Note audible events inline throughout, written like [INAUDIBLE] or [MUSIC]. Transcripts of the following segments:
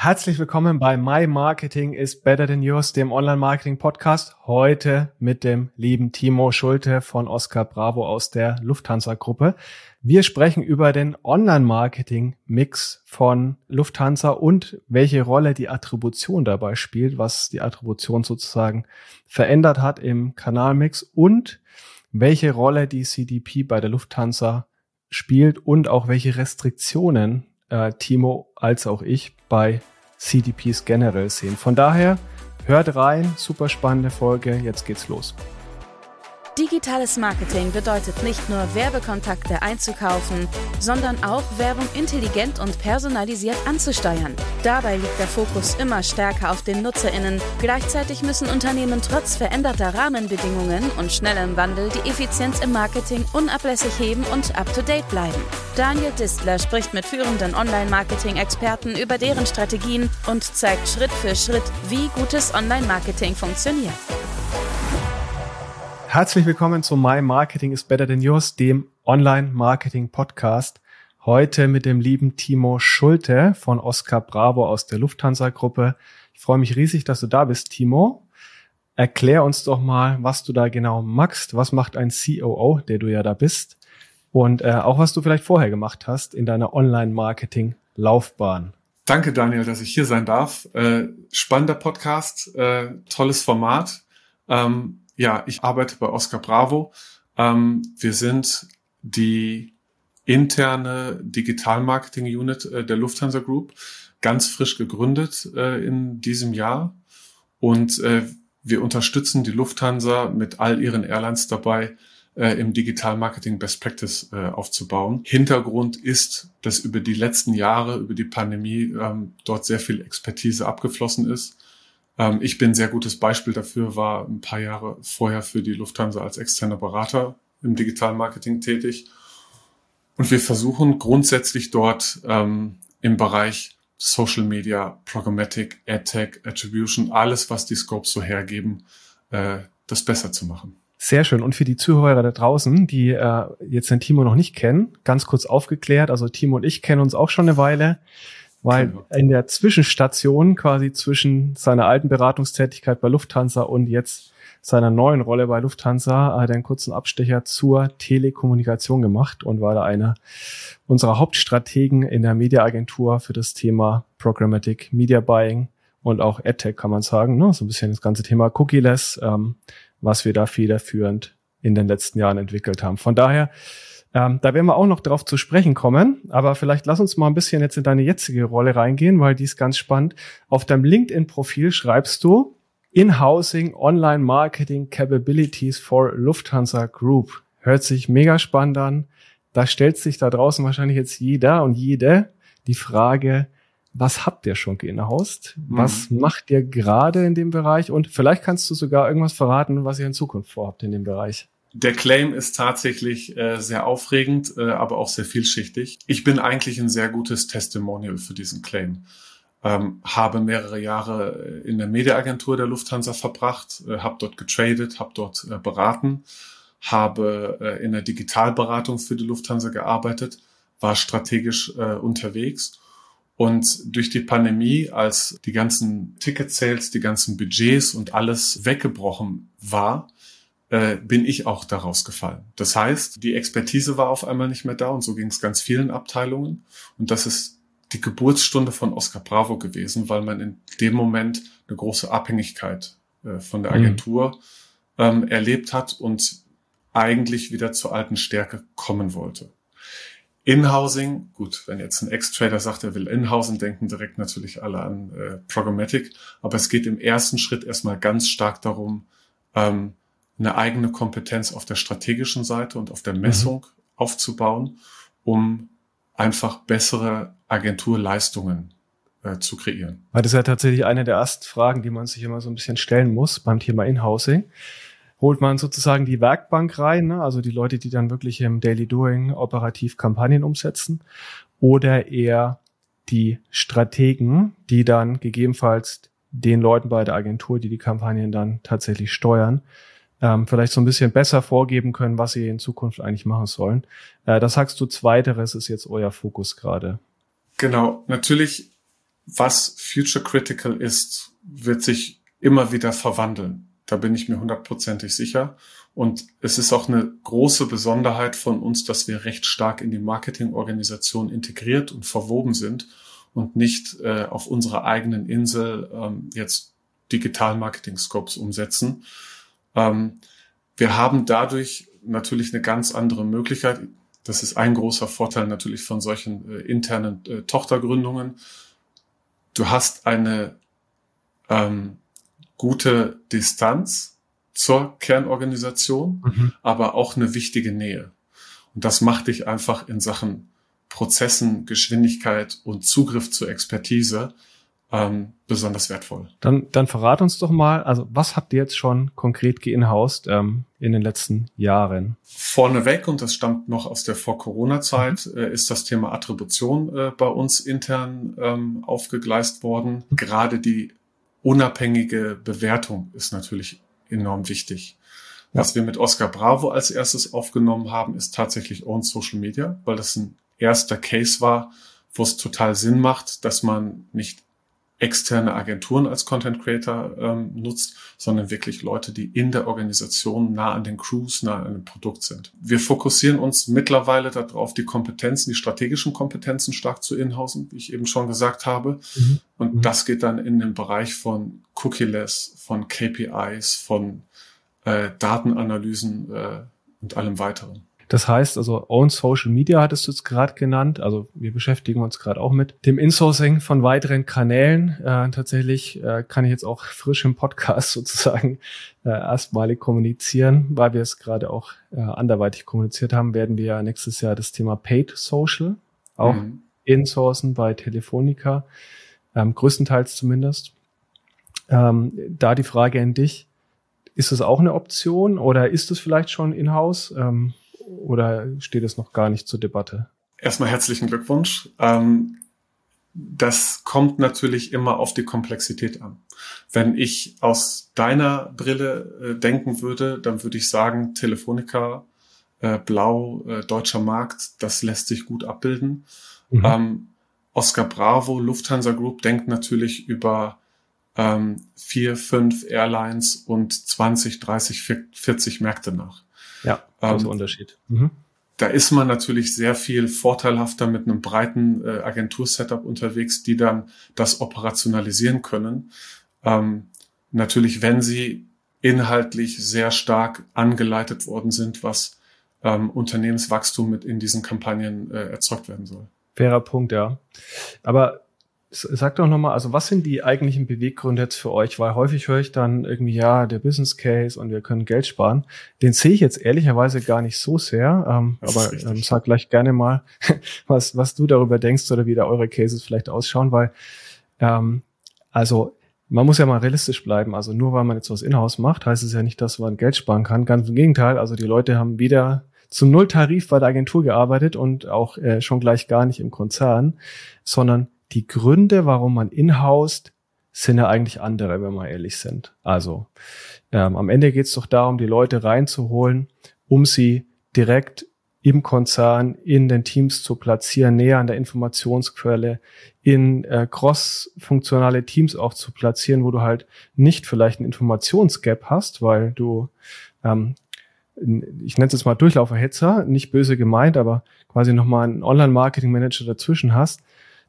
Herzlich willkommen bei My Marketing is Better Than Yours, dem Online-Marketing-Podcast. Heute mit dem lieben Timo Schulte von Oscar Bravo aus der Lufthansa-Gruppe. Wir sprechen über den Online-Marketing-Mix von Lufthansa und welche Rolle die Attribution dabei spielt, was die Attribution sozusagen verändert hat im Kanalmix und welche Rolle die CDP bei der Lufthansa spielt und auch welche Restriktionen äh, Timo als auch ich bei CDPs generell sehen. Von daher hört rein, super spannende Folge, jetzt geht's los. Digitales Marketing bedeutet nicht nur Werbekontakte einzukaufen, sondern auch Werbung intelligent und personalisiert anzusteuern. Dabei liegt der Fokus immer stärker auf den Nutzerinnen. Gleichzeitig müssen Unternehmen trotz veränderter Rahmenbedingungen und schnellem Wandel die Effizienz im Marketing unablässig heben und up-to-date bleiben. Daniel Distler spricht mit führenden Online-Marketing-Experten über deren Strategien und zeigt Schritt für Schritt, wie gutes Online-Marketing funktioniert. Herzlich willkommen zu My Marketing is Better Than Yours, dem Online-Marketing-Podcast. Heute mit dem lieben Timo Schulte von Oscar Bravo aus der Lufthansa-Gruppe. Ich freue mich riesig, dass du da bist, Timo. Erklär uns doch mal, was du da genau machst. Was macht ein COO, der du ja da bist? Und äh, auch was du vielleicht vorher gemacht hast in deiner Online-Marketing-Laufbahn. Danke, Daniel, dass ich hier sein darf. Äh, spannender Podcast, äh, tolles Format. Ähm, ja, ich arbeite bei Oscar Bravo. Ähm, wir sind die interne Digital-Marketing-Unit äh, der Lufthansa Group, ganz frisch gegründet äh, in diesem Jahr. Und äh, wir unterstützen die Lufthansa mit all ihren Airlines dabei, äh, im Digital-Marketing Best Practice äh, aufzubauen. Hintergrund ist, dass über die letzten Jahre, über die Pandemie, ähm, dort sehr viel Expertise abgeflossen ist ähm, ich bin sehr gutes Beispiel dafür, war ein paar Jahre vorher für die Lufthansa als externer Berater im Digitalmarketing tätig. Und wir versuchen grundsätzlich dort ähm, im Bereich Social Media, Programmatic, AdTech, Attribution, alles, was die Scopes so hergeben, äh, das besser zu machen. Sehr schön. Und für die Zuhörer da draußen, die äh, jetzt den Timo noch nicht kennen, ganz kurz aufgeklärt. Also Timo und ich kennen uns auch schon eine Weile weil in der Zwischenstation quasi zwischen seiner alten Beratungstätigkeit bei Lufthansa und jetzt seiner neuen Rolle bei Lufthansa hat er einen kurzen Abstecher zur Telekommunikation gemacht und war da einer unserer Hauptstrategen in der Mediaagentur für das Thema Programmatic Media Buying und auch AdTech kann man sagen, ne? so ein bisschen das ganze Thema Cookieless, ähm, was wir da federführend in den letzten Jahren entwickelt haben. Von daher ähm, da werden wir auch noch drauf zu sprechen kommen, aber vielleicht lass uns mal ein bisschen jetzt in deine jetzige Rolle reingehen, weil die ist ganz spannend. Auf deinem LinkedIn-Profil schreibst du In-Housing Online Marketing Capabilities for Lufthansa Group. Hört sich mega spannend an. Da stellt sich da draußen wahrscheinlich jetzt jeder und jede die Frage, was habt ihr schon geinaust? Was mhm. macht ihr gerade in dem Bereich? Und vielleicht kannst du sogar irgendwas verraten, was ihr in Zukunft vorhabt in dem Bereich. Der Claim ist tatsächlich äh, sehr aufregend, äh, aber auch sehr vielschichtig. Ich bin eigentlich ein sehr gutes Testimonial für diesen Claim. Ähm, habe mehrere Jahre äh, in der Mediaagentur der Lufthansa verbracht, äh, habe dort getradet, habe dort äh, beraten, habe äh, in der Digitalberatung für die Lufthansa gearbeitet, war strategisch äh, unterwegs. Und durch die Pandemie, als die ganzen Ticket-Sales, die ganzen Budgets und alles weggebrochen war, äh, bin ich auch daraus gefallen. Das heißt, die Expertise war auf einmal nicht mehr da und so ging es ganz vielen Abteilungen. Und das ist die Geburtsstunde von Oscar Bravo gewesen, weil man in dem Moment eine große Abhängigkeit äh, von der mhm. Agentur mhm. ähm, erlebt hat und eigentlich wieder zur alten Stärke kommen wollte. Inhousing, gut, wenn jetzt ein Ex-Trader sagt, er will Inhousing, denken direkt natürlich alle an äh, Programmatic, aber es geht im ersten Schritt erstmal ganz stark darum, ähm, eine eigene Kompetenz auf der strategischen Seite und auf der Messung mhm. aufzubauen, um einfach bessere Agenturleistungen äh, zu kreieren. Weil das ist ja tatsächlich eine der ersten Fragen, die man sich immer so ein bisschen stellen muss beim Thema Inhousing. Holt man sozusagen die Werkbank rein, ne? also die Leute, die dann wirklich im Daily Doing operativ Kampagnen umsetzen, oder eher die Strategen, die dann gegebenenfalls den Leuten bei der Agentur, die die Kampagnen dann tatsächlich steuern, ähm, vielleicht so ein bisschen besser vorgeben können, was sie in Zukunft eigentlich machen sollen. Äh, das sagst du, zweiteres ist jetzt euer Fokus gerade. Genau, natürlich was future critical ist, wird sich immer wieder verwandeln. Da bin ich mir hundertprozentig sicher. Und es ist auch eine große Besonderheit von uns, dass wir recht stark in die Marketingorganisation integriert und verwoben sind und nicht äh, auf unserer eigenen Insel ähm, jetzt Digital-Marketing-Scopes umsetzen. Ähm, wir haben dadurch natürlich eine ganz andere Möglichkeit. Das ist ein großer Vorteil natürlich von solchen äh, internen äh, Tochtergründungen. Du hast eine ähm, gute Distanz zur Kernorganisation, mhm. aber auch eine wichtige Nähe. Und das macht dich einfach in Sachen Prozessen, Geschwindigkeit und Zugriff zur Expertise ähm, besonders wertvoll. Dann, dann verrat uns doch mal, also was habt ihr jetzt schon konkret geinhaust ähm, in den letzten Jahren? Vorneweg, und das stammt noch aus der Vor-Corona-Zeit, mhm. äh, ist das Thema Attribution äh, bei uns intern ähm, aufgegleist worden. Mhm. Gerade die unabhängige Bewertung ist natürlich enorm wichtig. Ja. Was wir mit Oscar Bravo als erstes aufgenommen haben, ist tatsächlich Own Social Media, weil das ein erster Case war, wo es total Sinn macht, dass man nicht externe Agenturen als Content Creator ähm, nutzt, sondern wirklich Leute, die in der Organisation nah an den Crews, nah an dem Produkt sind. Wir fokussieren uns mittlerweile darauf, die Kompetenzen, die strategischen Kompetenzen stark zu inhausen, wie ich eben schon gesagt habe. Mhm. Und mhm. das geht dann in den Bereich von Cookie-less, von KPIs, von äh, Datenanalysen äh, und allem weiteren. Das heißt also, Own Social Media hattest du es gerade genannt. Also wir beschäftigen uns gerade auch mit dem Insourcing von weiteren Kanälen. Äh, tatsächlich äh, kann ich jetzt auch frisch im Podcast [LAUGHS] sozusagen äh, erstmalig kommunizieren, weil wir es gerade auch äh, anderweitig kommuniziert haben, werden wir nächstes Jahr das Thema Paid Social auch mhm. insourcen bei Telefonica, ähm, größtenteils zumindest. Ähm, da die Frage an dich, ist das auch eine Option oder ist es vielleicht schon in-house? Ähm, oder steht es noch gar nicht zur Debatte? Erstmal herzlichen Glückwunsch. Ähm, das kommt natürlich immer auf die Komplexität an. Wenn ich aus deiner Brille äh, denken würde, dann würde ich sagen, Telefonica, äh, Blau, äh, deutscher Markt, das lässt sich gut abbilden. Mhm. Ähm, Oscar Bravo, Lufthansa Group denkt natürlich über ähm, vier, fünf Airlines und 20, 30, 40 Märkte nach. Großer ähm, Unterschied. Mhm. Da ist man natürlich sehr viel vorteilhafter mit einem breiten äh, Agentursetup unterwegs, die dann das operationalisieren können. Ähm, natürlich, wenn sie inhaltlich sehr stark angeleitet worden sind, was ähm, Unternehmenswachstum mit in diesen Kampagnen äh, erzeugt werden soll. Fairer Punkt, ja. Aber Sag doch nochmal, also was sind die eigentlichen Beweggründe jetzt für euch? Weil häufig höre ich dann irgendwie, ja, der Business Case und wir können Geld sparen. Den sehe ich jetzt ehrlicherweise gar nicht so sehr. Ähm, aber ähm, sag gleich gerne mal, [LAUGHS] was, was du darüber denkst oder wie da eure Cases vielleicht ausschauen, weil ähm, also man muss ja mal realistisch bleiben. Also nur weil man jetzt was in-house macht, heißt es ja nicht, dass man Geld sparen kann. Ganz im Gegenteil. Also die Leute haben wieder zum Nulltarif bei der Agentur gearbeitet und auch äh, schon gleich gar nicht im Konzern, sondern die Gründe, warum man inhaust, sind ja eigentlich andere, wenn wir ehrlich sind. Also ähm, am Ende geht es doch darum, die Leute reinzuholen, um sie direkt im Konzern, in den Teams zu platzieren, näher an der Informationsquelle, in äh, cross-funktionale Teams auch zu platzieren, wo du halt nicht vielleicht einen Informationsgap hast, weil du, ähm, ich nenne es jetzt mal Durchlauferhitzer, nicht böse gemeint, aber quasi nochmal einen Online-Marketing-Manager dazwischen hast,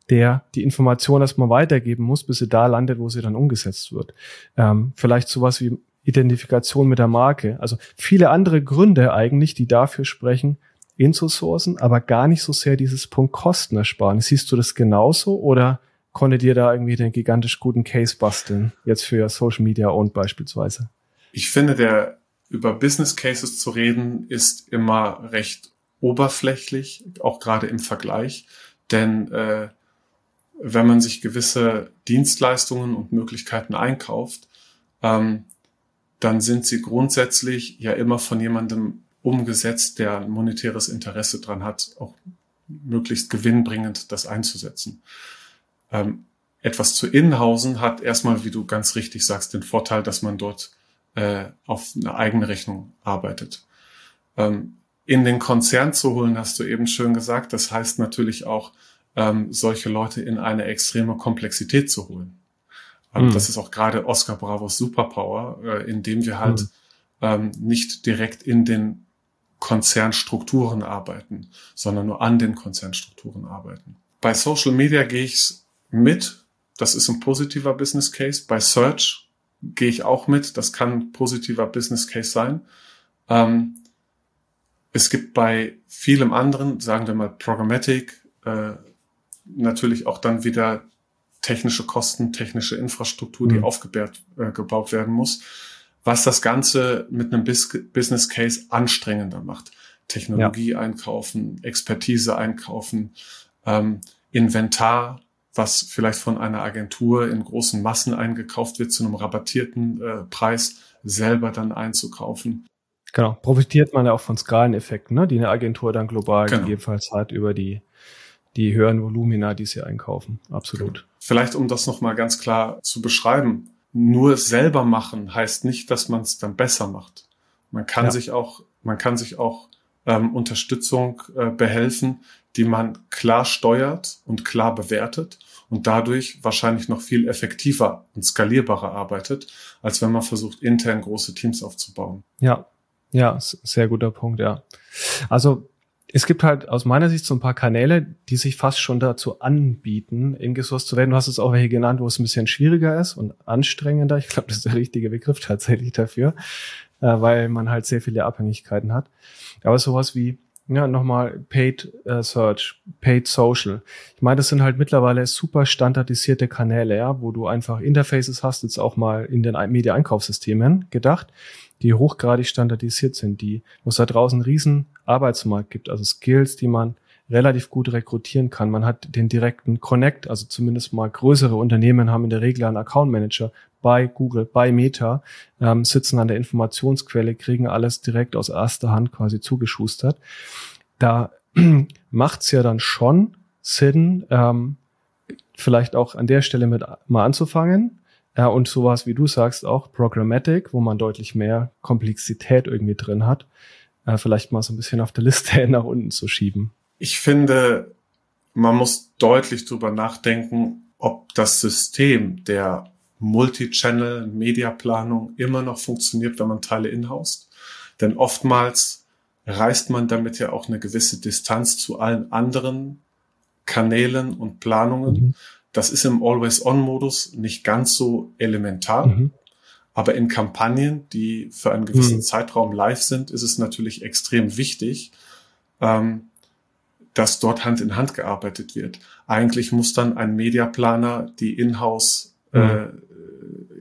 der die Information erstmal weitergeben muss, bis sie da landet, wo sie dann umgesetzt wird. Ähm, vielleicht sowas wie Identifikation mit der Marke. Also viele andere Gründe eigentlich, die dafür sprechen, inzusourcen, aber gar nicht so sehr dieses Punkt Kosten ersparen. Siehst du das genauso oder konntet ihr da irgendwie den gigantisch guten Case basteln, jetzt für Social Media und beispielsweise? Ich finde, der über Business Cases zu reden, ist immer recht oberflächlich, auch gerade im Vergleich. Denn äh, wenn man sich gewisse Dienstleistungen und Möglichkeiten einkauft, ähm, dann sind sie grundsätzlich ja immer von jemandem umgesetzt, der ein monetäres Interesse dran hat, auch möglichst gewinnbringend das einzusetzen. Ähm, etwas zu Innenhausen hat erstmal, wie du ganz richtig sagst, den Vorteil, dass man dort äh, auf eine eigene Rechnung arbeitet. Ähm, in den Konzern zu holen, hast du eben schön gesagt, das heißt natürlich auch, ähm, solche Leute in eine extreme Komplexität zu holen. Mhm. Das ist auch gerade Oscar Bravos Superpower, äh, indem wir halt mhm. ähm, nicht direkt in den Konzernstrukturen arbeiten, sondern nur an den Konzernstrukturen arbeiten. Bei Social Media gehe ich mit. Das ist ein positiver Business Case. Bei Search gehe ich auch mit. Das kann ein positiver Business Case sein. Ähm, es gibt bei vielem anderen, sagen wir mal Programmatic, äh, natürlich auch dann wieder technische Kosten, technische Infrastruktur, die mhm. aufgebaut äh, gebaut werden muss, was das Ganze mit einem Bis Business Case anstrengender macht. Technologie ja. einkaufen, Expertise einkaufen, ähm, Inventar, was vielleicht von einer Agentur in großen Massen eingekauft wird zu einem rabattierten äh, Preis, selber dann einzukaufen. Genau, profitiert man ja auch von Skaleneffekten, ne, die eine Agentur dann global genau. gegebenenfalls hat über die, die höheren Volumina, die sie einkaufen. Absolut. Vielleicht, um das nochmal ganz klar zu beschreiben, nur selber machen heißt nicht, dass man es dann besser macht. Man kann ja. sich auch, man kann sich auch ähm, Unterstützung äh, behelfen, die man klar steuert und klar bewertet und dadurch wahrscheinlich noch viel effektiver und skalierbarer arbeitet, als wenn man versucht, intern große Teams aufzubauen. Ja, ja, sehr guter Punkt, ja. Also es gibt halt aus meiner Sicht so ein paar Kanäle, die sich fast schon dazu anbieten, ingesourced zu werden. Du hast es auch welche genannt, wo es ein bisschen schwieriger ist und anstrengender. Ich glaube, das ist der richtige Begriff tatsächlich dafür, äh, weil man halt sehr viele Abhängigkeiten hat. Aber sowas wie ja, nochmal Paid äh, Search, Paid Social. Ich meine, das sind halt mittlerweile super standardisierte Kanäle, ja, wo du einfach Interfaces hast, jetzt auch mal in den Media-Einkaufssystemen gedacht, die hochgradig standardisiert sind, die, wo es da draußen einen riesen Arbeitsmarkt gibt, also Skills, die man relativ gut rekrutieren kann. Man hat den direkten Connect, also zumindest mal größere Unternehmen haben in der Regel einen Account Manager bei Google, bei Meta, ähm, sitzen an der Informationsquelle, kriegen alles direkt aus erster Hand quasi zugeschustert. Da [CLEARS THROAT] macht's ja dann schon Sinn, ähm, vielleicht auch an der Stelle mit mal anzufangen. Ja, und sowas, wie du sagst, auch Programmatic, wo man deutlich mehr Komplexität irgendwie drin hat, äh, vielleicht mal so ein bisschen auf der Liste [LAUGHS] nach unten zu schieben. Ich finde, man muss deutlich drüber nachdenken, ob das System der Multi-Channel-Mediaplanung immer noch funktioniert, wenn man Teile inhaust. Denn oftmals reißt man damit ja auch eine gewisse Distanz zu allen anderen Kanälen und Planungen. Mhm. Das ist im Always-On-Modus nicht ganz so elementar. Mhm. Aber in Kampagnen, die für einen gewissen mhm. Zeitraum live sind, ist es natürlich extrem wichtig, ähm, dass dort Hand in Hand gearbeitet wird. Eigentlich muss dann ein Mediaplaner die Inhouse, mhm. äh,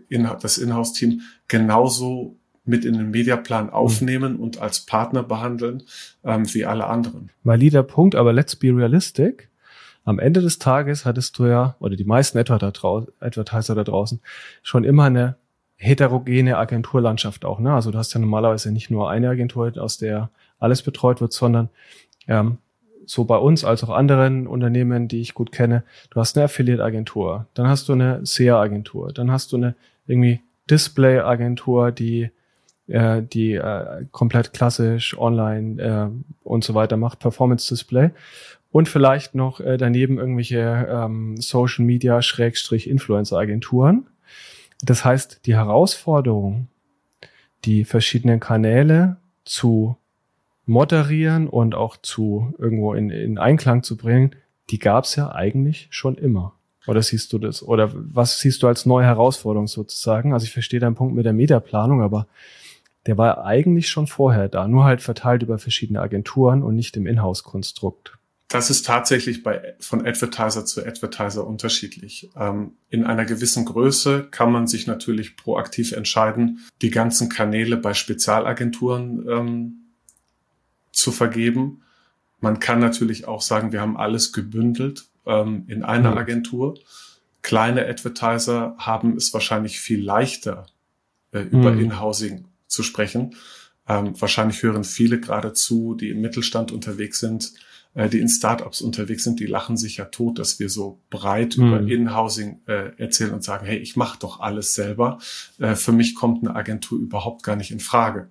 in, das Inhouse-Team genauso mit in den Mediaplan mhm. aufnehmen mhm. und als Partner behandeln ähm, wie alle anderen. Valider Punkt, aber let's be realistic am Ende des Tages hattest du ja, oder die meisten Advertiser da draußen, schon immer eine heterogene Agenturlandschaft auch. Ne? Also du hast ja normalerweise nicht nur eine Agentur, aus der alles betreut wird, sondern ähm, so bei uns als auch anderen Unternehmen, die ich gut kenne, du hast eine Affiliate-Agentur, dann hast du eine SEA-Agentur, dann hast du eine irgendwie Display-Agentur, die äh, die äh, komplett klassisch online äh, und so weiter macht, Performance-Display und vielleicht noch äh, daneben irgendwelche ähm, Social Media Schrägstrich Influencer Agenturen. Das heißt, die Herausforderung, die verschiedenen Kanäle zu moderieren und auch zu irgendwo in, in Einklang zu bringen, die gab es ja eigentlich schon immer. Oder siehst du das? Oder was siehst du als neue Herausforderung sozusagen? Also ich verstehe deinen Punkt mit der Mediaplanung, aber der war eigentlich schon vorher da, nur halt verteilt über verschiedene Agenturen und nicht im Inhouse-Konstrukt. Das ist tatsächlich bei, von Advertiser zu Advertiser unterschiedlich. Ähm, in einer gewissen Größe kann man sich natürlich proaktiv entscheiden, die ganzen Kanäle bei Spezialagenturen ähm, zu vergeben. Man kann natürlich auch sagen, wir haben alles gebündelt ähm, in einer mhm. Agentur. Kleine Advertiser haben es wahrscheinlich viel leichter, äh, über mhm. Inhousing zu sprechen. Ähm, wahrscheinlich hören viele gerade zu, die im Mittelstand unterwegs sind, äh, die in Startups unterwegs sind, die lachen sich ja tot, dass wir so breit mhm. über Inhousing äh, erzählen und sagen, hey, ich mache doch alles selber. Äh, für mich kommt eine Agentur überhaupt gar nicht in Frage.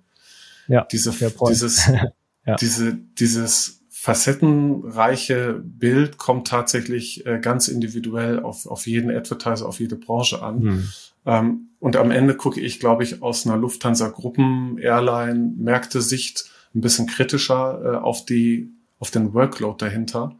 Ja, diese, dieses, [LAUGHS] ja. diese, dieses facettenreiche Bild kommt tatsächlich äh, ganz individuell auf, auf jeden Advertiser, auf jede Branche an. Mhm. Ähm, und am Ende gucke ich, glaube ich, aus einer Lufthansa-Gruppen, Airline, Märkte-Sicht ein bisschen kritischer äh, auf die, auf den Workload dahinter,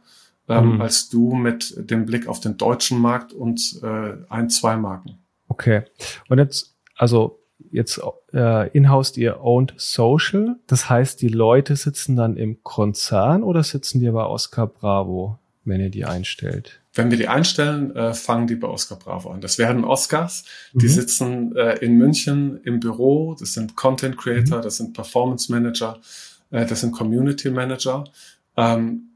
ähm, mhm. als du mit dem Blick auf den deutschen Markt und äh, ein, zwei Marken. Okay. Und jetzt, also jetzt äh, in-house ihr owned social. Das heißt, die Leute sitzen dann im Konzern oder sitzen die bei Oscar Bravo, wenn ihr die einstellt? Wenn wir die einstellen, äh, fangen die bei Oscar Bravo an. Das werden Oscars. Die mhm. sitzen äh, in München im Büro. Das sind Content Creator, mhm. das sind Performance Manager, äh, das sind Community Manager. Ähm,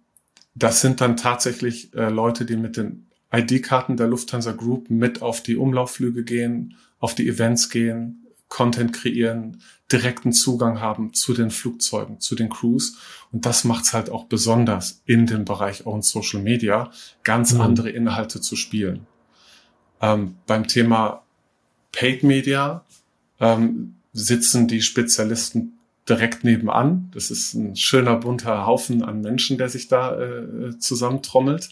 das sind dann tatsächlich äh, Leute, die mit den ID-Karten der Lufthansa Group mit auf die Umlaufflüge gehen, auf die Events gehen, Content kreieren, direkten Zugang haben zu den Flugzeugen, zu den Crews. Und das macht es halt auch besonders in dem Bereich Own Social Media, ganz mhm. andere Inhalte zu spielen. Ähm, beim Thema Paid Media ähm, sitzen die Spezialisten direkt nebenan. Das ist ein schöner bunter Haufen an Menschen, der sich da äh, zusammentrommelt.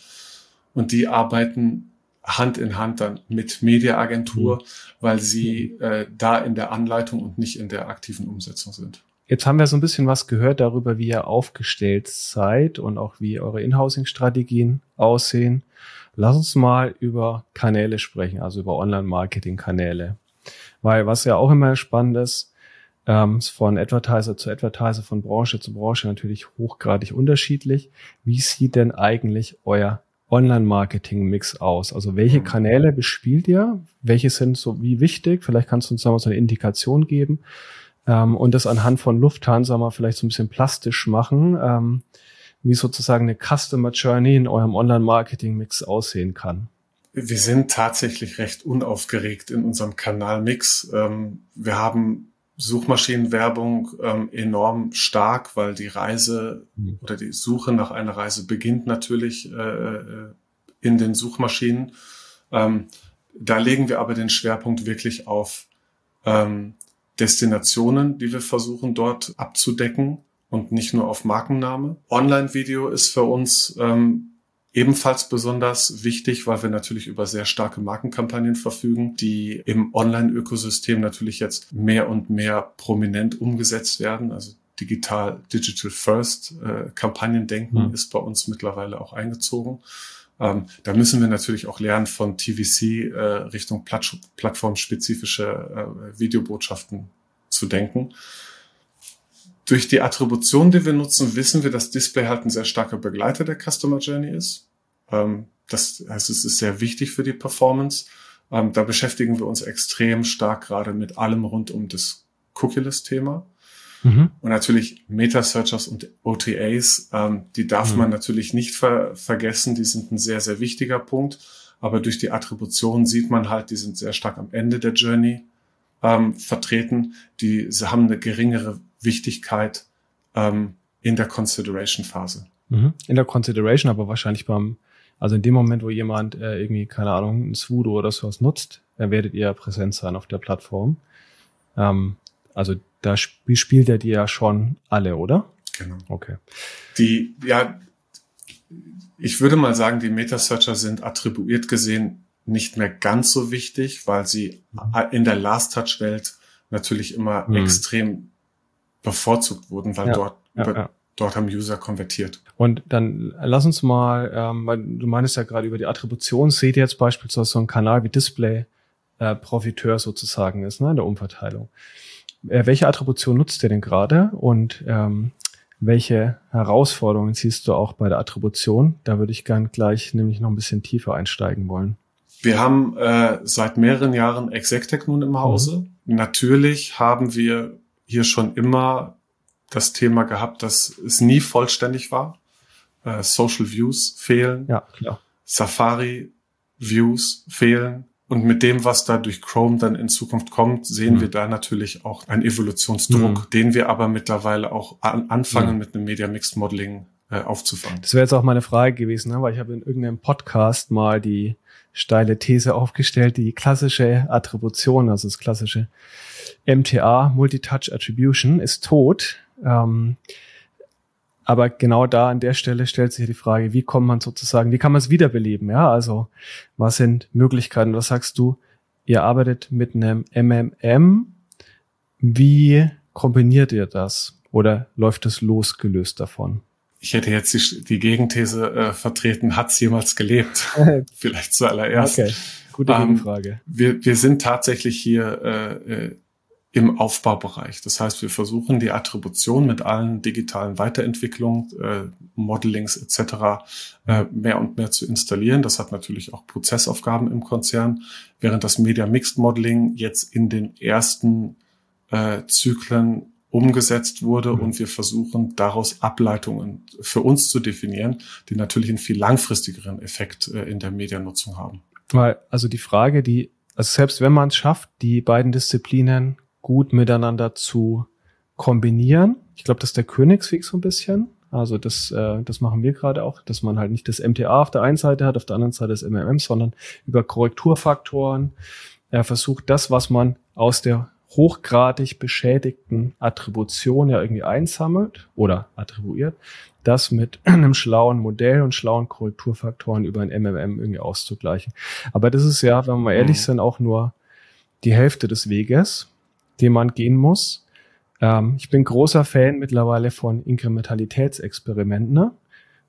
Und die arbeiten Hand in Hand dann mit Mediaagentur, mhm. weil sie äh, da in der Anleitung und nicht in der aktiven Umsetzung sind. Jetzt haben wir so ein bisschen was gehört darüber, wie ihr aufgestellt seid und auch wie eure Inhousing-Strategien aussehen. Lass uns mal über Kanäle sprechen, also über Online-Marketing-Kanäle. Weil was ja auch immer spannend ist, ähm, ist von Advertiser zu Advertiser, von Branche zu Branche natürlich hochgradig unterschiedlich. Wie sieht denn eigentlich euer Online-Marketing-Mix aus? Also welche mhm. Kanäle bespielt ihr? Welche sind so wie wichtig? Vielleicht kannst du uns da mal so eine Indikation geben ähm, und das anhand von Lufthansa mal vielleicht so ein bisschen plastisch machen, ähm, wie sozusagen eine Customer Journey in eurem Online-Marketing-Mix aussehen kann. Wir sind tatsächlich recht unaufgeregt in unserem Kanalmix. Ähm, wir haben Suchmaschinenwerbung ähm, enorm stark, weil die Reise mhm. oder die Suche nach einer Reise beginnt natürlich äh, äh, in den Suchmaschinen. Ähm, da legen wir aber den Schwerpunkt wirklich auf ähm, Destinationen, die wir versuchen dort abzudecken und nicht nur auf Markenname. Online-Video ist für uns ähm, Ebenfalls besonders wichtig, weil wir natürlich über sehr starke Markenkampagnen verfügen, die im Online-Ökosystem natürlich jetzt mehr und mehr prominent umgesetzt werden. Also digital, digital first äh, Kampagnendenken mhm. ist bei uns mittlerweile auch eingezogen. Ähm, da müssen wir natürlich auch lernen von TVC äh, Richtung Platt plattformspezifische äh, Videobotschaften zu denken. Durch die Attribution, die wir nutzen, wissen wir, dass Display halt ein sehr starker Begleiter der Customer Journey ist. Ähm, das heißt, es ist sehr wichtig für die Performance. Ähm, da beschäftigen wir uns extrem stark gerade mit allem rund um das Cookie-List-Thema. Mhm. Und natürlich Meta-Searchers und OTAs, ähm, die darf mhm. man natürlich nicht ver vergessen. Die sind ein sehr, sehr wichtiger Punkt. Aber durch die Attribution sieht man halt, die sind sehr stark am Ende der Journey ähm, vertreten. Die sie haben eine geringere Wichtigkeit ähm, in der Consideration-Phase. Mhm. In der Consideration, aber wahrscheinlich beim, also in dem Moment, wo jemand äh, irgendwie, keine Ahnung, ein Sudo oder sowas nutzt, dann werdet ihr präsent sein auf der Plattform. Ähm, also da sp spielt er die ja schon alle, oder? Genau. Okay. Die, ja, ich würde mal sagen, die Meta-Searcher sind attribuiert gesehen nicht mehr ganz so wichtig, weil sie mhm. in der Last-Touch-Welt natürlich immer mhm. extrem bevorzugt wurden, weil ja, dort, ja, ja. dort haben User konvertiert. Und dann lass uns mal, ähm, weil du meinst ja gerade über die Attribution, seht ihr jetzt beispielsweise so einen Kanal wie Display äh, Profiteur sozusagen ist, ne, in der Umverteilung. Äh, welche Attribution nutzt ihr denn gerade und ähm, welche Herausforderungen siehst du auch bei der Attribution? Da würde ich gern gleich nämlich noch ein bisschen tiefer einsteigen wollen. Wir haben äh, seit mehreren Jahren Exectec nun im Hause. Mhm. Natürlich haben wir hier schon immer das Thema gehabt, dass es nie vollständig war. Äh, Social Views fehlen. Ja, klar. Safari Views fehlen. Und mit dem, was da durch Chrome dann in Zukunft kommt, sehen mhm. wir da natürlich auch einen Evolutionsdruck, mhm. den wir aber mittlerweile auch an, anfangen mhm. mit einem Media Mixed Modeling äh, aufzufangen. Das wäre jetzt auch meine Frage gewesen, ne? weil ich habe in irgendeinem Podcast mal die steile These aufgestellt, die klassische Attribution, also das klassische MTA, Multitouch Attribution, ist tot. Ähm, aber genau da an der Stelle stellt sich die Frage, wie kommt man sozusagen, wie kann man es wiederbeleben? Ja, also was sind Möglichkeiten? Was sagst du? Ihr arbeitet mit einem MMM. Wie kombiniert ihr das? Oder läuft es losgelöst davon? Ich hätte jetzt die, die Gegenthese äh, vertreten, hat es jemals gelebt? [LAUGHS] Vielleicht zuallererst. Okay, gute ähm, Frage. Wir, wir sind tatsächlich hier äh, äh, im Aufbaubereich. Das heißt, wir versuchen die Attribution mit allen digitalen Weiterentwicklungen, äh, Modelings etc. Äh, mehr und mehr zu installieren. Das hat natürlich auch Prozessaufgaben im Konzern, während das Media Mixed Modeling jetzt in den ersten äh, Zyklen umgesetzt wurde mhm. und wir versuchen daraus Ableitungen für uns zu definieren, die natürlich einen viel langfristigeren Effekt äh, in der Mediennutzung haben. Weil, also die Frage, die, also selbst wenn man es schafft, die beiden Disziplinen gut miteinander zu kombinieren. Ich glaube, das ist der Königsweg so ein bisschen. Also das, äh, das machen wir gerade auch, dass man halt nicht das MTA auf der einen Seite hat, auf der anderen Seite das MMM, sondern über Korrekturfaktoren er versucht das, was man aus der hochgradig beschädigten Attribution ja irgendwie einsammelt oder attribuiert, das mit [CLEARS THROAT] einem schlauen Modell und schlauen Korrekturfaktoren über ein MMM irgendwie auszugleichen. Aber das ist ja, wenn wir mal ehrlich mhm. sind, auch nur die Hälfte des Weges den man gehen muss. Ähm, ich bin großer Fan mittlerweile von Inkrementalitätsexperimenten. Ne?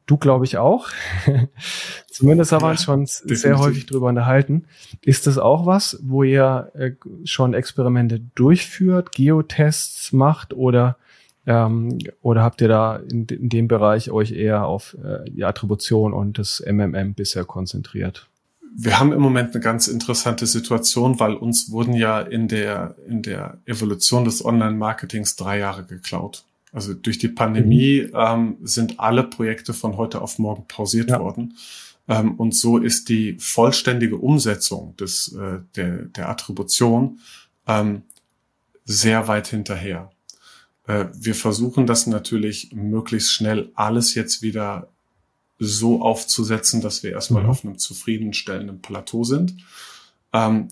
Du, glaube ich, auch. [LAUGHS] Zumindest haben wir uns schon definitiv. sehr häufig drüber unterhalten. Ist das auch was, wo ihr äh, schon Experimente durchführt, Geotests macht oder ähm, oder habt ihr da in, in, dem Bereich euch eher auf äh, die Attribution und das MMM bisher konzentriert? wir haben im Moment eine ganz interessante Situation, weil uns wurden ja in der, in der Evolution des Online-Marketings drei Jahre geklaut. Also durch die Pandemie mhm. ähm, sind alle Projekte von heute auf morgen pausiert ja. worden. Ähm, und so ist die vollständige Umsetzung des, äh, der, der Attribution ähm, sehr weit hinterher. Äh, wir versuchen das natürlich möglichst schnell alles jetzt wieder so aufzusetzen, dass wir erstmal mhm. auf einem zufriedenstellenden Plateau sind. Ähm,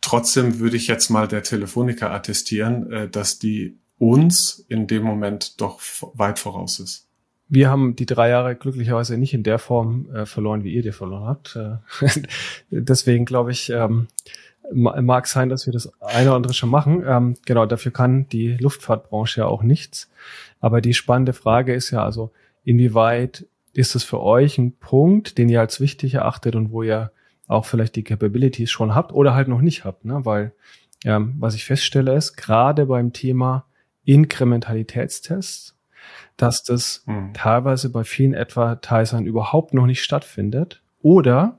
trotzdem würde ich jetzt mal der Telefonica attestieren, äh, dass die uns in dem Moment doch weit voraus ist. Wir haben die drei Jahre glücklicherweise nicht in der Form äh, verloren, wie ihr die verloren habt. Äh, [LAUGHS] deswegen glaube ich, ähm, mag sein, dass wir das eine oder andere schon machen. Ähm, genau, dafür kann die Luftfahrtbranche ja auch nichts. Aber die spannende Frage ist ja also, inwieweit ist es für euch ein Punkt, den ihr als wichtig erachtet und wo ihr auch vielleicht die Capabilities schon habt oder halt noch nicht habt, ne? Weil ähm, was ich feststelle ist, gerade beim Thema Inkrementalitätstests, dass das mhm. teilweise bei vielen Advertisern überhaupt noch nicht stattfindet oder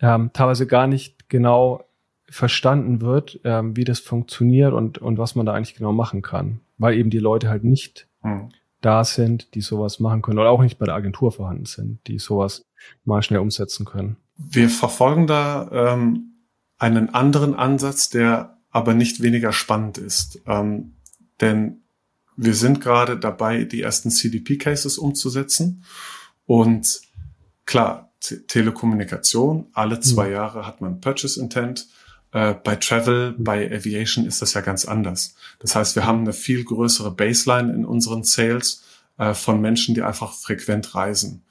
ähm, teilweise gar nicht genau verstanden wird, ähm, wie das funktioniert und, und was man da eigentlich genau machen kann, weil eben die Leute halt nicht mhm da sind, die sowas machen können oder auch nicht bei der Agentur vorhanden sind, die sowas mal schnell umsetzen können. Wir verfolgen da ähm, einen anderen Ansatz, der aber nicht weniger spannend ist. Ähm, denn wir sind gerade dabei, die ersten CDP-Cases umzusetzen. Und klar, T Telekommunikation, alle zwei mhm. Jahre hat man Purchase Intent. Äh, bei Travel, bei Aviation ist das ja ganz anders. Das heißt, wir haben eine viel größere Baseline in unseren Sales äh, von Menschen, die einfach frequent reisen.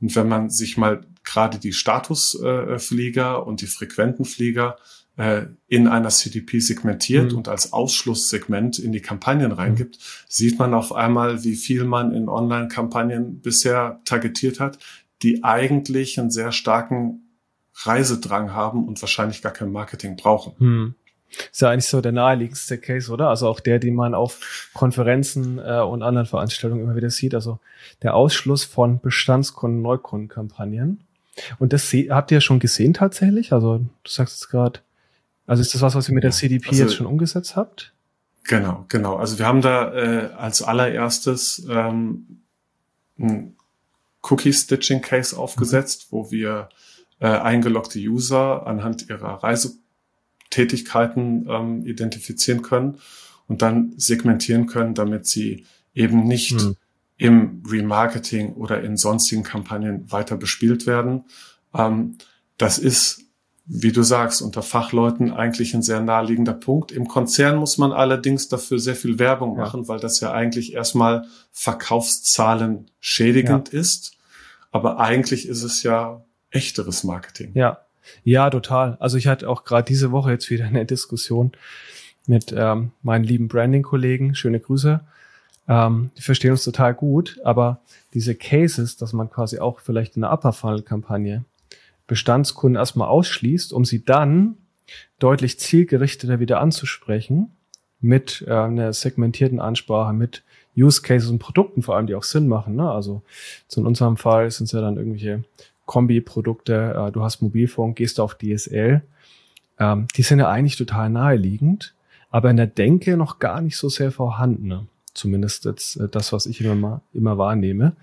Und wenn man sich mal gerade die Statusflieger äh, und die frequenten Flieger äh, in einer CDP segmentiert mhm. und als Ausschlusssegment in die Kampagnen reingibt, mhm. sieht man auf einmal, wie viel man in Online-Kampagnen bisher targetiert hat, die eigentlich einen sehr starken Reisedrang haben und wahrscheinlich gar kein Marketing brauchen. Hm. Ist ja eigentlich so der naheliegendste Case, oder? Also auch der, den man auf Konferenzen äh, und anderen Veranstaltungen immer wieder sieht. Also der Ausschluss von Bestandskunden, Neukundenkampagnen. Und das habt ihr schon gesehen tatsächlich? Also du sagst jetzt gerade, also ist das was, was ihr mit der CDP also, jetzt schon umgesetzt habt? Genau, genau. Also wir haben da äh, als allererstes ähm, ein Cookie-Stitching-Case aufgesetzt, mhm. wo wir äh, eingeloggte User anhand ihrer Reisetätigkeiten ähm, identifizieren können und dann segmentieren können, damit sie eben nicht hm. im Remarketing oder in sonstigen Kampagnen weiter bespielt werden. Ähm, das ist wie du sagst, unter Fachleuten eigentlich ein sehr naheliegender Punkt. Im Konzern muss man allerdings dafür sehr viel Werbung ja. machen, weil das ja eigentlich erstmal Verkaufszahlen schädigend ja. ist. Aber eigentlich ist es ja echteres Marketing. Ja, ja, total. Also ich hatte auch gerade diese Woche jetzt wieder eine Diskussion mit ähm, meinen lieben Branding-Kollegen. Schöne Grüße. Ähm, die verstehen uns total gut, aber diese Cases, dass man quasi auch vielleicht in einer Upper Funnel-Kampagne Bestandskunden erstmal ausschließt, um sie dann deutlich zielgerichteter wieder anzusprechen mit äh, einer segmentierten Ansprache, mit Use Cases und Produkten vor allem, die auch Sinn machen. Ne? Also zu unserem Fall sind es ja dann irgendwelche Kombi-Produkte, äh, du hast Mobilfunk, gehst auf DSL. Ähm, die sind ja eigentlich total naheliegend, aber in der Denke noch gar nicht so sehr vorhanden. Ne? Zumindest jetzt, äh, das, was ich immer, immer wahrnehme.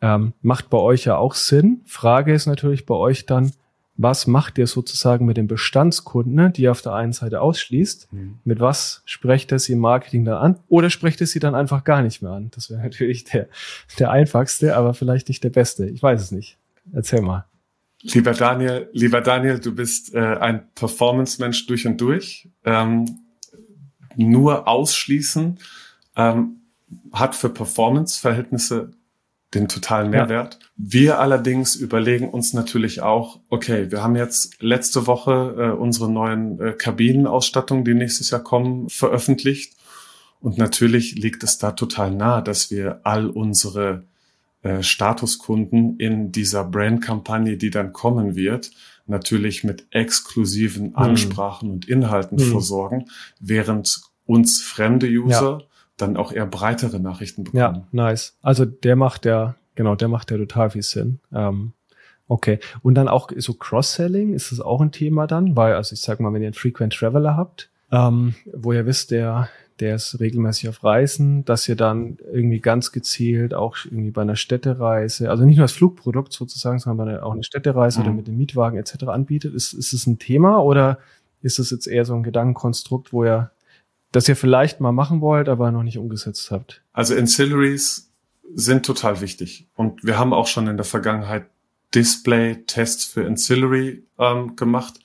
Ähm, macht bei euch ja auch Sinn. Frage ist natürlich bei euch dann, was macht ihr sozusagen mit den Bestandskunden, ne, die ihr auf der einen Seite ausschließt? Mhm. Mit was sprecht ihr sie im Marketing dann an? Oder sprecht ihr sie dann einfach gar nicht mehr an? Das wäre [LAUGHS] natürlich der, der einfachste, aber vielleicht nicht der beste. Ich weiß es nicht. Erzähl mal. Lieber Daniel, lieber Daniel, du bist äh, ein Performance-Mensch durch und durch. Ähm, nur ausschließen ähm, hat für Performance-Verhältnisse den totalen Mehrwert. Ja. Wir allerdings überlegen uns natürlich auch, okay, wir haben jetzt letzte Woche äh, unsere neuen äh, Kabinenausstattungen, die nächstes Jahr kommen, veröffentlicht. Und natürlich liegt es da total nah, dass wir all unsere äh, Statuskunden in dieser Brand-Kampagne, die dann kommen wird, natürlich mit exklusiven hm. Ansprachen mhm. und Inhalten mhm. versorgen, während uns fremde User ja dann auch eher breitere Nachrichten bekommen. Ja, nice. Also der macht ja, genau, der macht ja total viel Sinn. Ähm, okay. Und dann auch so Cross-Selling, ist das auch ein Thema dann? Weil, also ich sag mal, wenn ihr einen Frequent Traveler habt, ähm, wo ihr wisst, der, der ist regelmäßig auf Reisen, dass ihr dann irgendwie ganz gezielt auch irgendwie bei einer Städtereise, also nicht nur als Flugprodukt sozusagen, sondern auch eine Städtereise mhm. oder mit dem Mietwagen etc. anbietet. Ist, ist es ein Thema oder ist es jetzt eher so ein Gedankenkonstrukt, wo ihr das ihr vielleicht mal machen wollt, aber noch nicht umgesetzt habt? Also Ancillaries sind total wichtig. Und wir haben auch schon in der Vergangenheit Display-Tests für Ancillary ähm, gemacht.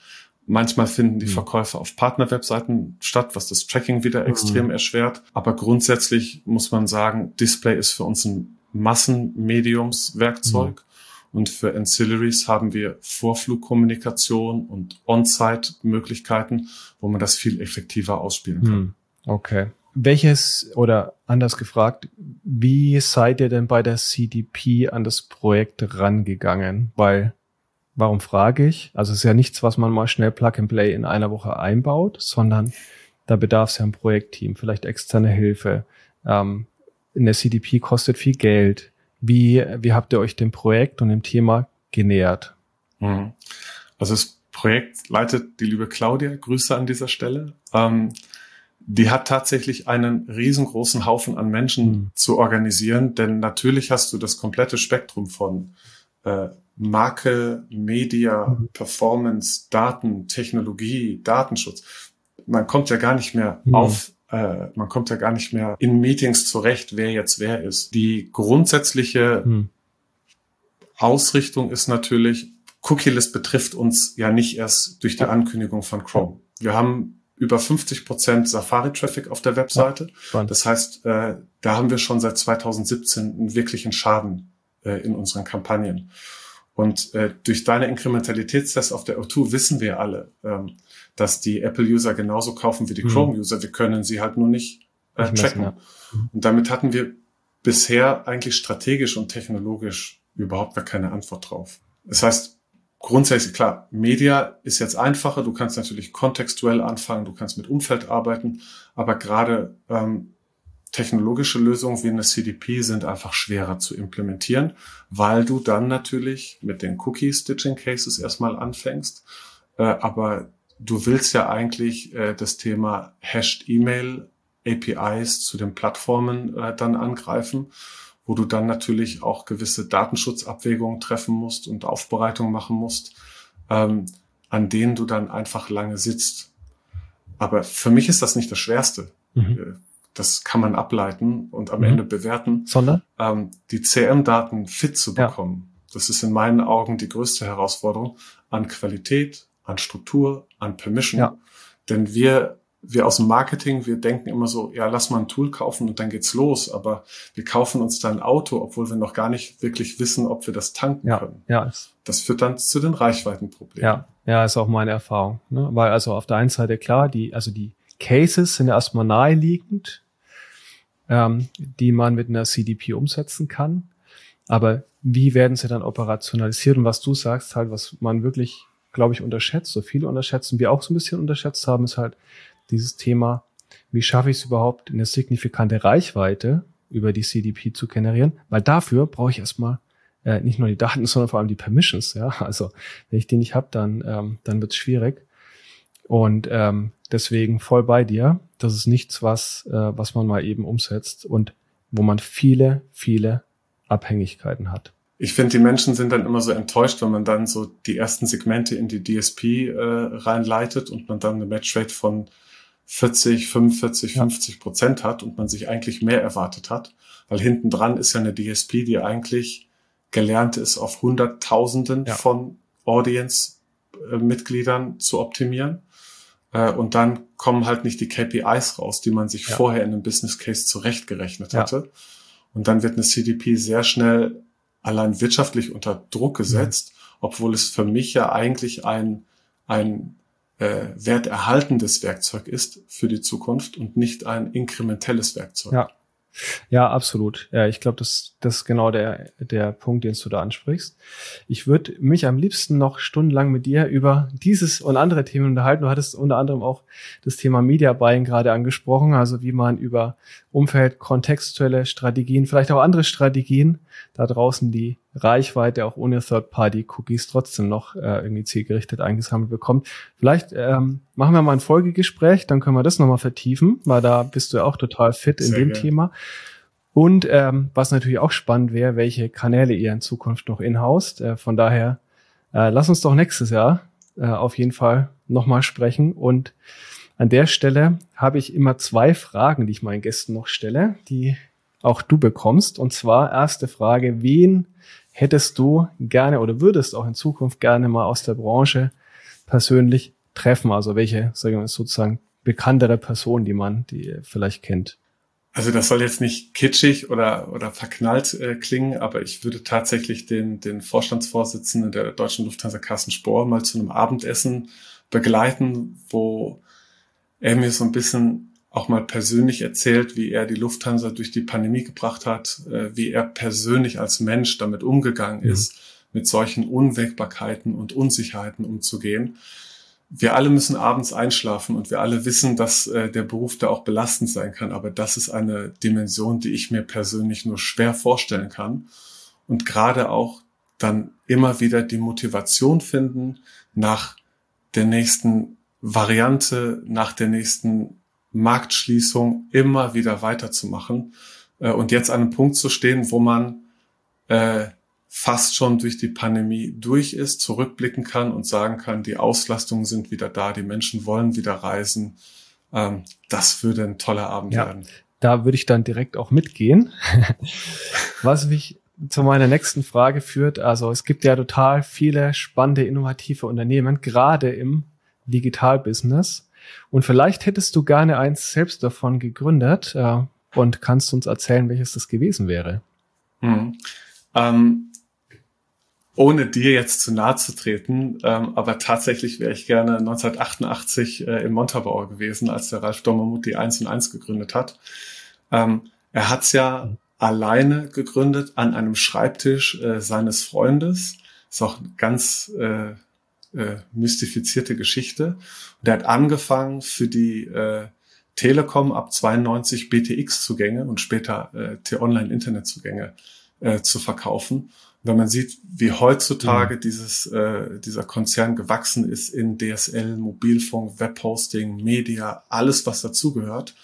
Manchmal finden die mhm. Verkäufe auf Partnerwebseiten statt, was das Tracking wieder mhm. extrem mhm. erschwert. Aber grundsätzlich muss man sagen, Display ist für uns ein Massenmediumswerkzeug. Mhm. Und für Ancillaries haben wir Vorflugkommunikation und On-Site-Möglichkeiten, wo man das viel effektiver ausspielen kann. Hm, okay. Welches oder anders gefragt, wie seid ihr denn bei der CDP an das Projekt rangegangen? Weil, warum frage ich? Also es ist ja nichts, was man mal schnell Plug and Play in einer Woche einbaut, sondern da bedarf es ja ein Projektteam, vielleicht externe Hilfe. Ähm, der CDP kostet viel Geld. Wie, wie habt ihr euch dem Projekt und dem Thema genähert? Mhm. Also das Projekt leitet die liebe Claudia. Grüße an dieser Stelle. Ähm, die hat tatsächlich einen riesengroßen Haufen an Menschen mhm. zu organisieren, denn natürlich hast du das komplette Spektrum von äh, Marke, Media, mhm. Performance, Daten, Technologie, Datenschutz. Man kommt ja gar nicht mehr mhm. auf äh, man kommt ja gar nicht mehr in Meetings zurecht, wer jetzt wer ist. Die grundsätzliche hm. Ausrichtung ist natürlich, Cookie-List betrifft uns ja nicht erst durch die Ankündigung von Chrome. Wir haben über 50 Prozent Safari-Traffic auf der Webseite. Ja, das heißt, äh, da haben wir schon seit 2017 einen wirklichen Schaden äh, in unseren Kampagnen. Und äh, durch deine Inkrementalitätstests auf der O2 wissen wir alle, ähm, dass die Apple-User genauso kaufen wie die mhm. Chrome-User. Wir können sie halt nur nicht äh, tracken. Ja. Mhm. Und damit hatten wir bisher eigentlich strategisch und technologisch überhaupt gar keine Antwort drauf. Das heißt, grundsätzlich klar, Media ist jetzt einfacher. Du kannst natürlich kontextuell anfangen, du kannst mit Umfeld arbeiten, aber gerade ähm, technologische Lösungen wie eine CDP sind einfach schwerer zu implementieren, weil du dann natürlich mit den Cookie-Stitching-Cases erstmal anfängst. Äh, aber du willst ja eigentlich äh, das Thema Hashed E-Mail APIs zu den Plattformen äh, dann angreifen, wo du dann natürlich auch gewisse Datenschutzabwägungen treffen musst und Aufbereitung machen musst, ähm, an denen du dann einfach lange sitzt. Aber für mich ist das nicht das Schwerste. Mhm. Das kann man ableiten und am mhm. Ende bewerten. Sondern? Ähm, die CM-Daten fit zu bekommen. Ja. Das ist in meinen Augen die größte Herausforderung an Qualität, an Struktur, an Permission. Ja. Denn wir wir aus dem Marketing, wir denken immer so, ja, lass mal ein Tool kaufen und dann geht's los. Aber wir kaufen uns dann ein Auto, obwohl wir noch gar nicht wirklich wissen, ob wir das tanken ja, können. Ja. Das führt dann zu den Reichweitenproblemen. Ja, ja, ist auch meine Erfahrung. Ne? Weil also auf der einen Seite klar, die, also die Cases sind erstmal naheliegend, ähm, die man mit einer CDP umsetzen kann. Aber wie werden sie dann operationalisiert? Und was du sagst, halt, was man wirklich, glaube ich, unterschätzt, so viele unterschätzen, wir auch so ein bisschen unterschätzt haben, ist halt, dieses Thema, wie schaffe ich es überhaupt, eine signifikante Reichweite über die CDP zu generieren, weil dafür brauche ich erstmal äh, nicht nur die Daten, sondern vor allem die Permissions. Ja, also wenn ich die nicht habe, dann ähm, dann wird es schwierig. Und ähm, deswegen voll bei dir. Das ist nichts, was äh, was man mal eben umsetzt und wo man viele viele Abhängigkeiten hat. Ich finde, die Menschen sind dann immer so enttäuscht, wenn man dann so die ersten Segmente in die DSP äh, reinleitet und man dann eine Matchrate von 40, 45, 50 Prozent hat und man sich eigentlich mehr erwartet hat. Weil hinten dran ist ja eine DSP, die eigentlich gelernt ist, auf Hunderttausenden ja. von Audience-Mitgliedern zu optimieren. Äh, und dann kommen halt nicht die KPIs raus, die man sich ja. vorher in einem Business Case zurechtgerechnet hatte. Und dann wird eine CDP sehr schnell allein wirtschaftlich unter Druck gesetzt, mhm. obwohl es für mich ja eigentlich ein, ein äh, werterhaltendes Werkzeug ist für die Zukunft und nicht ein inkrementelles Werkzeug. Ja, ja, absolut. Ja, ich glaube, das, das ist genau der, der Punkt, den du da ansprichst. Ich würde mich am liebsten noch stundenlang mit dir über dieses und andere Themen unterhalten. Du hattest unter anderem auch das Thema Media Buying gerade angesprochen, also wie man über Umfeld, kontextuelle Strategien, vielleicht auch andere Strategien da draußen die Reichweite auch ohne Third-Party-Cookies trotzdem noch äh, irgendwie zielgerichtet eingesammelt bekommt. Vielleicht ähm, machen wir mal ein Folgegespräch, dann können wir das nochmal vertiefen, weil da bist du ja auch total fit in dem gern. Thema. Und ähm, was natürlich auch spannend wäre, welche Kanäle ihr in Zukunft noch inhaust. Äh, von daher, äh, lass uns doch nächstes Jahr äh, auf jeden Fall nochmal sprechen. Und an der Stelle habe ich immer zwei Fragen, die ich meinen Gästen noch stelle, die auch du bekommst. Und zwar erste Frage, wen hättest du gerne oder würdest auch in Zukunft gerne mal aus der Branche persönlich treffen? Also welche, sagen wir sozusagen, bekanntere Person, die man, die vielleicht kennt? Also das soll jetzt nicht kitschig oder, oder verknallt äh, klingen, aber ich würde tatsächlich den, den Vorstandsvorsitzenden der Deutschen Lufthansa Carsten Spohr mal zu einem Abendessen begleiten, wo er mir so ein bisschen auch mal persönlich erzählt, wie er die Lufthansa durch die Pandemie gebracht hat, äh, wie er persönlich als Mensch damit umgegangen mhm. ist, mit solchen Unwägbarkeiten und Unsicherheiten umzugehen. Wir alle müssen abends einschlafen und wir alle wissen, dass äh, der Beruf da auch belastend sein kann. Aber das ist eine Dimension, die ich mir persönlich nur schwer vorstellen kann. Und gerade auch dann immer wieder die Motivation finden, nach der nächsten Variante, nach der nächsten Marktschließung immer wieder weiterzumachen äh, und jetzt an einem Punkt zu stehen, wo man äh, fast schon durch die Pandemie durch ist, zurückblicken kann und sagen kann, die Auslastungen sind wieder da, die Menschen wollen wieder reisen. Ähm, das würde ein toller Abend ja, werden. Da würde ich dann direkt auch mitgehen. [LAUGHS] Was mich zu meiner nächsten Frage führt, also es gibt ja total viele spannende, innovative Unternehmen, gerade im Digitalbusiness. Und vielleicht hättest du gerne eins selbst davon gegründet äh, und kannst uns erzählen, welches das gewesen wäre. Hm. Ähm, ohne dir jetzt zu nahe zu treten, ähm, aber tatsächlich wäre ich gerne 1988 äh, im Montabaur gewesen, als der Ralf Dommermuth die 1 und 1 gegründet hat. Ähm, er hat's ja mhm. alleine gegründet an einem Schreibtisch äh, seines Freundes. Ist auch ganz äh, äh, mystifizierte Geschichte. Und er hat angefangen für die äh, Telekom ab 92 BTX-Zugänge und später äh, T-Online-Internet-Zugänge äh, zu verkaufen. Und wenn man sieht, wie heutzutage mhm. dieses, äh, dieser Konzern gewachsen ist in DSL, Mobilfunk, Webhosting, Media, alles, was dazugehört,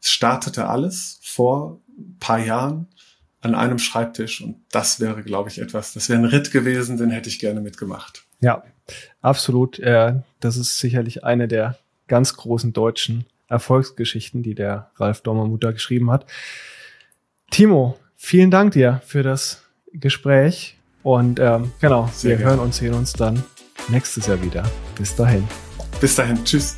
startete alles vor paar Jahren an einem Schreibtisch und das wäre, glaube ich, etwas, das wäre ein Ritt gewesen, den hätte ich gerne mitgemacht. Ja, absolut. Äh, das ist sicherlich eine der ganz großen deutschen Erfolgsgeschichten, die der Ralf Dommermutter geschrieben hat. Timo, vielen Dank dir für das Gespräch und ähm, genau, Sehr wir gerne. hören und sehen uns dann nächstes Jahr wieder. Bis dahin. Bis dahin. Tschüss.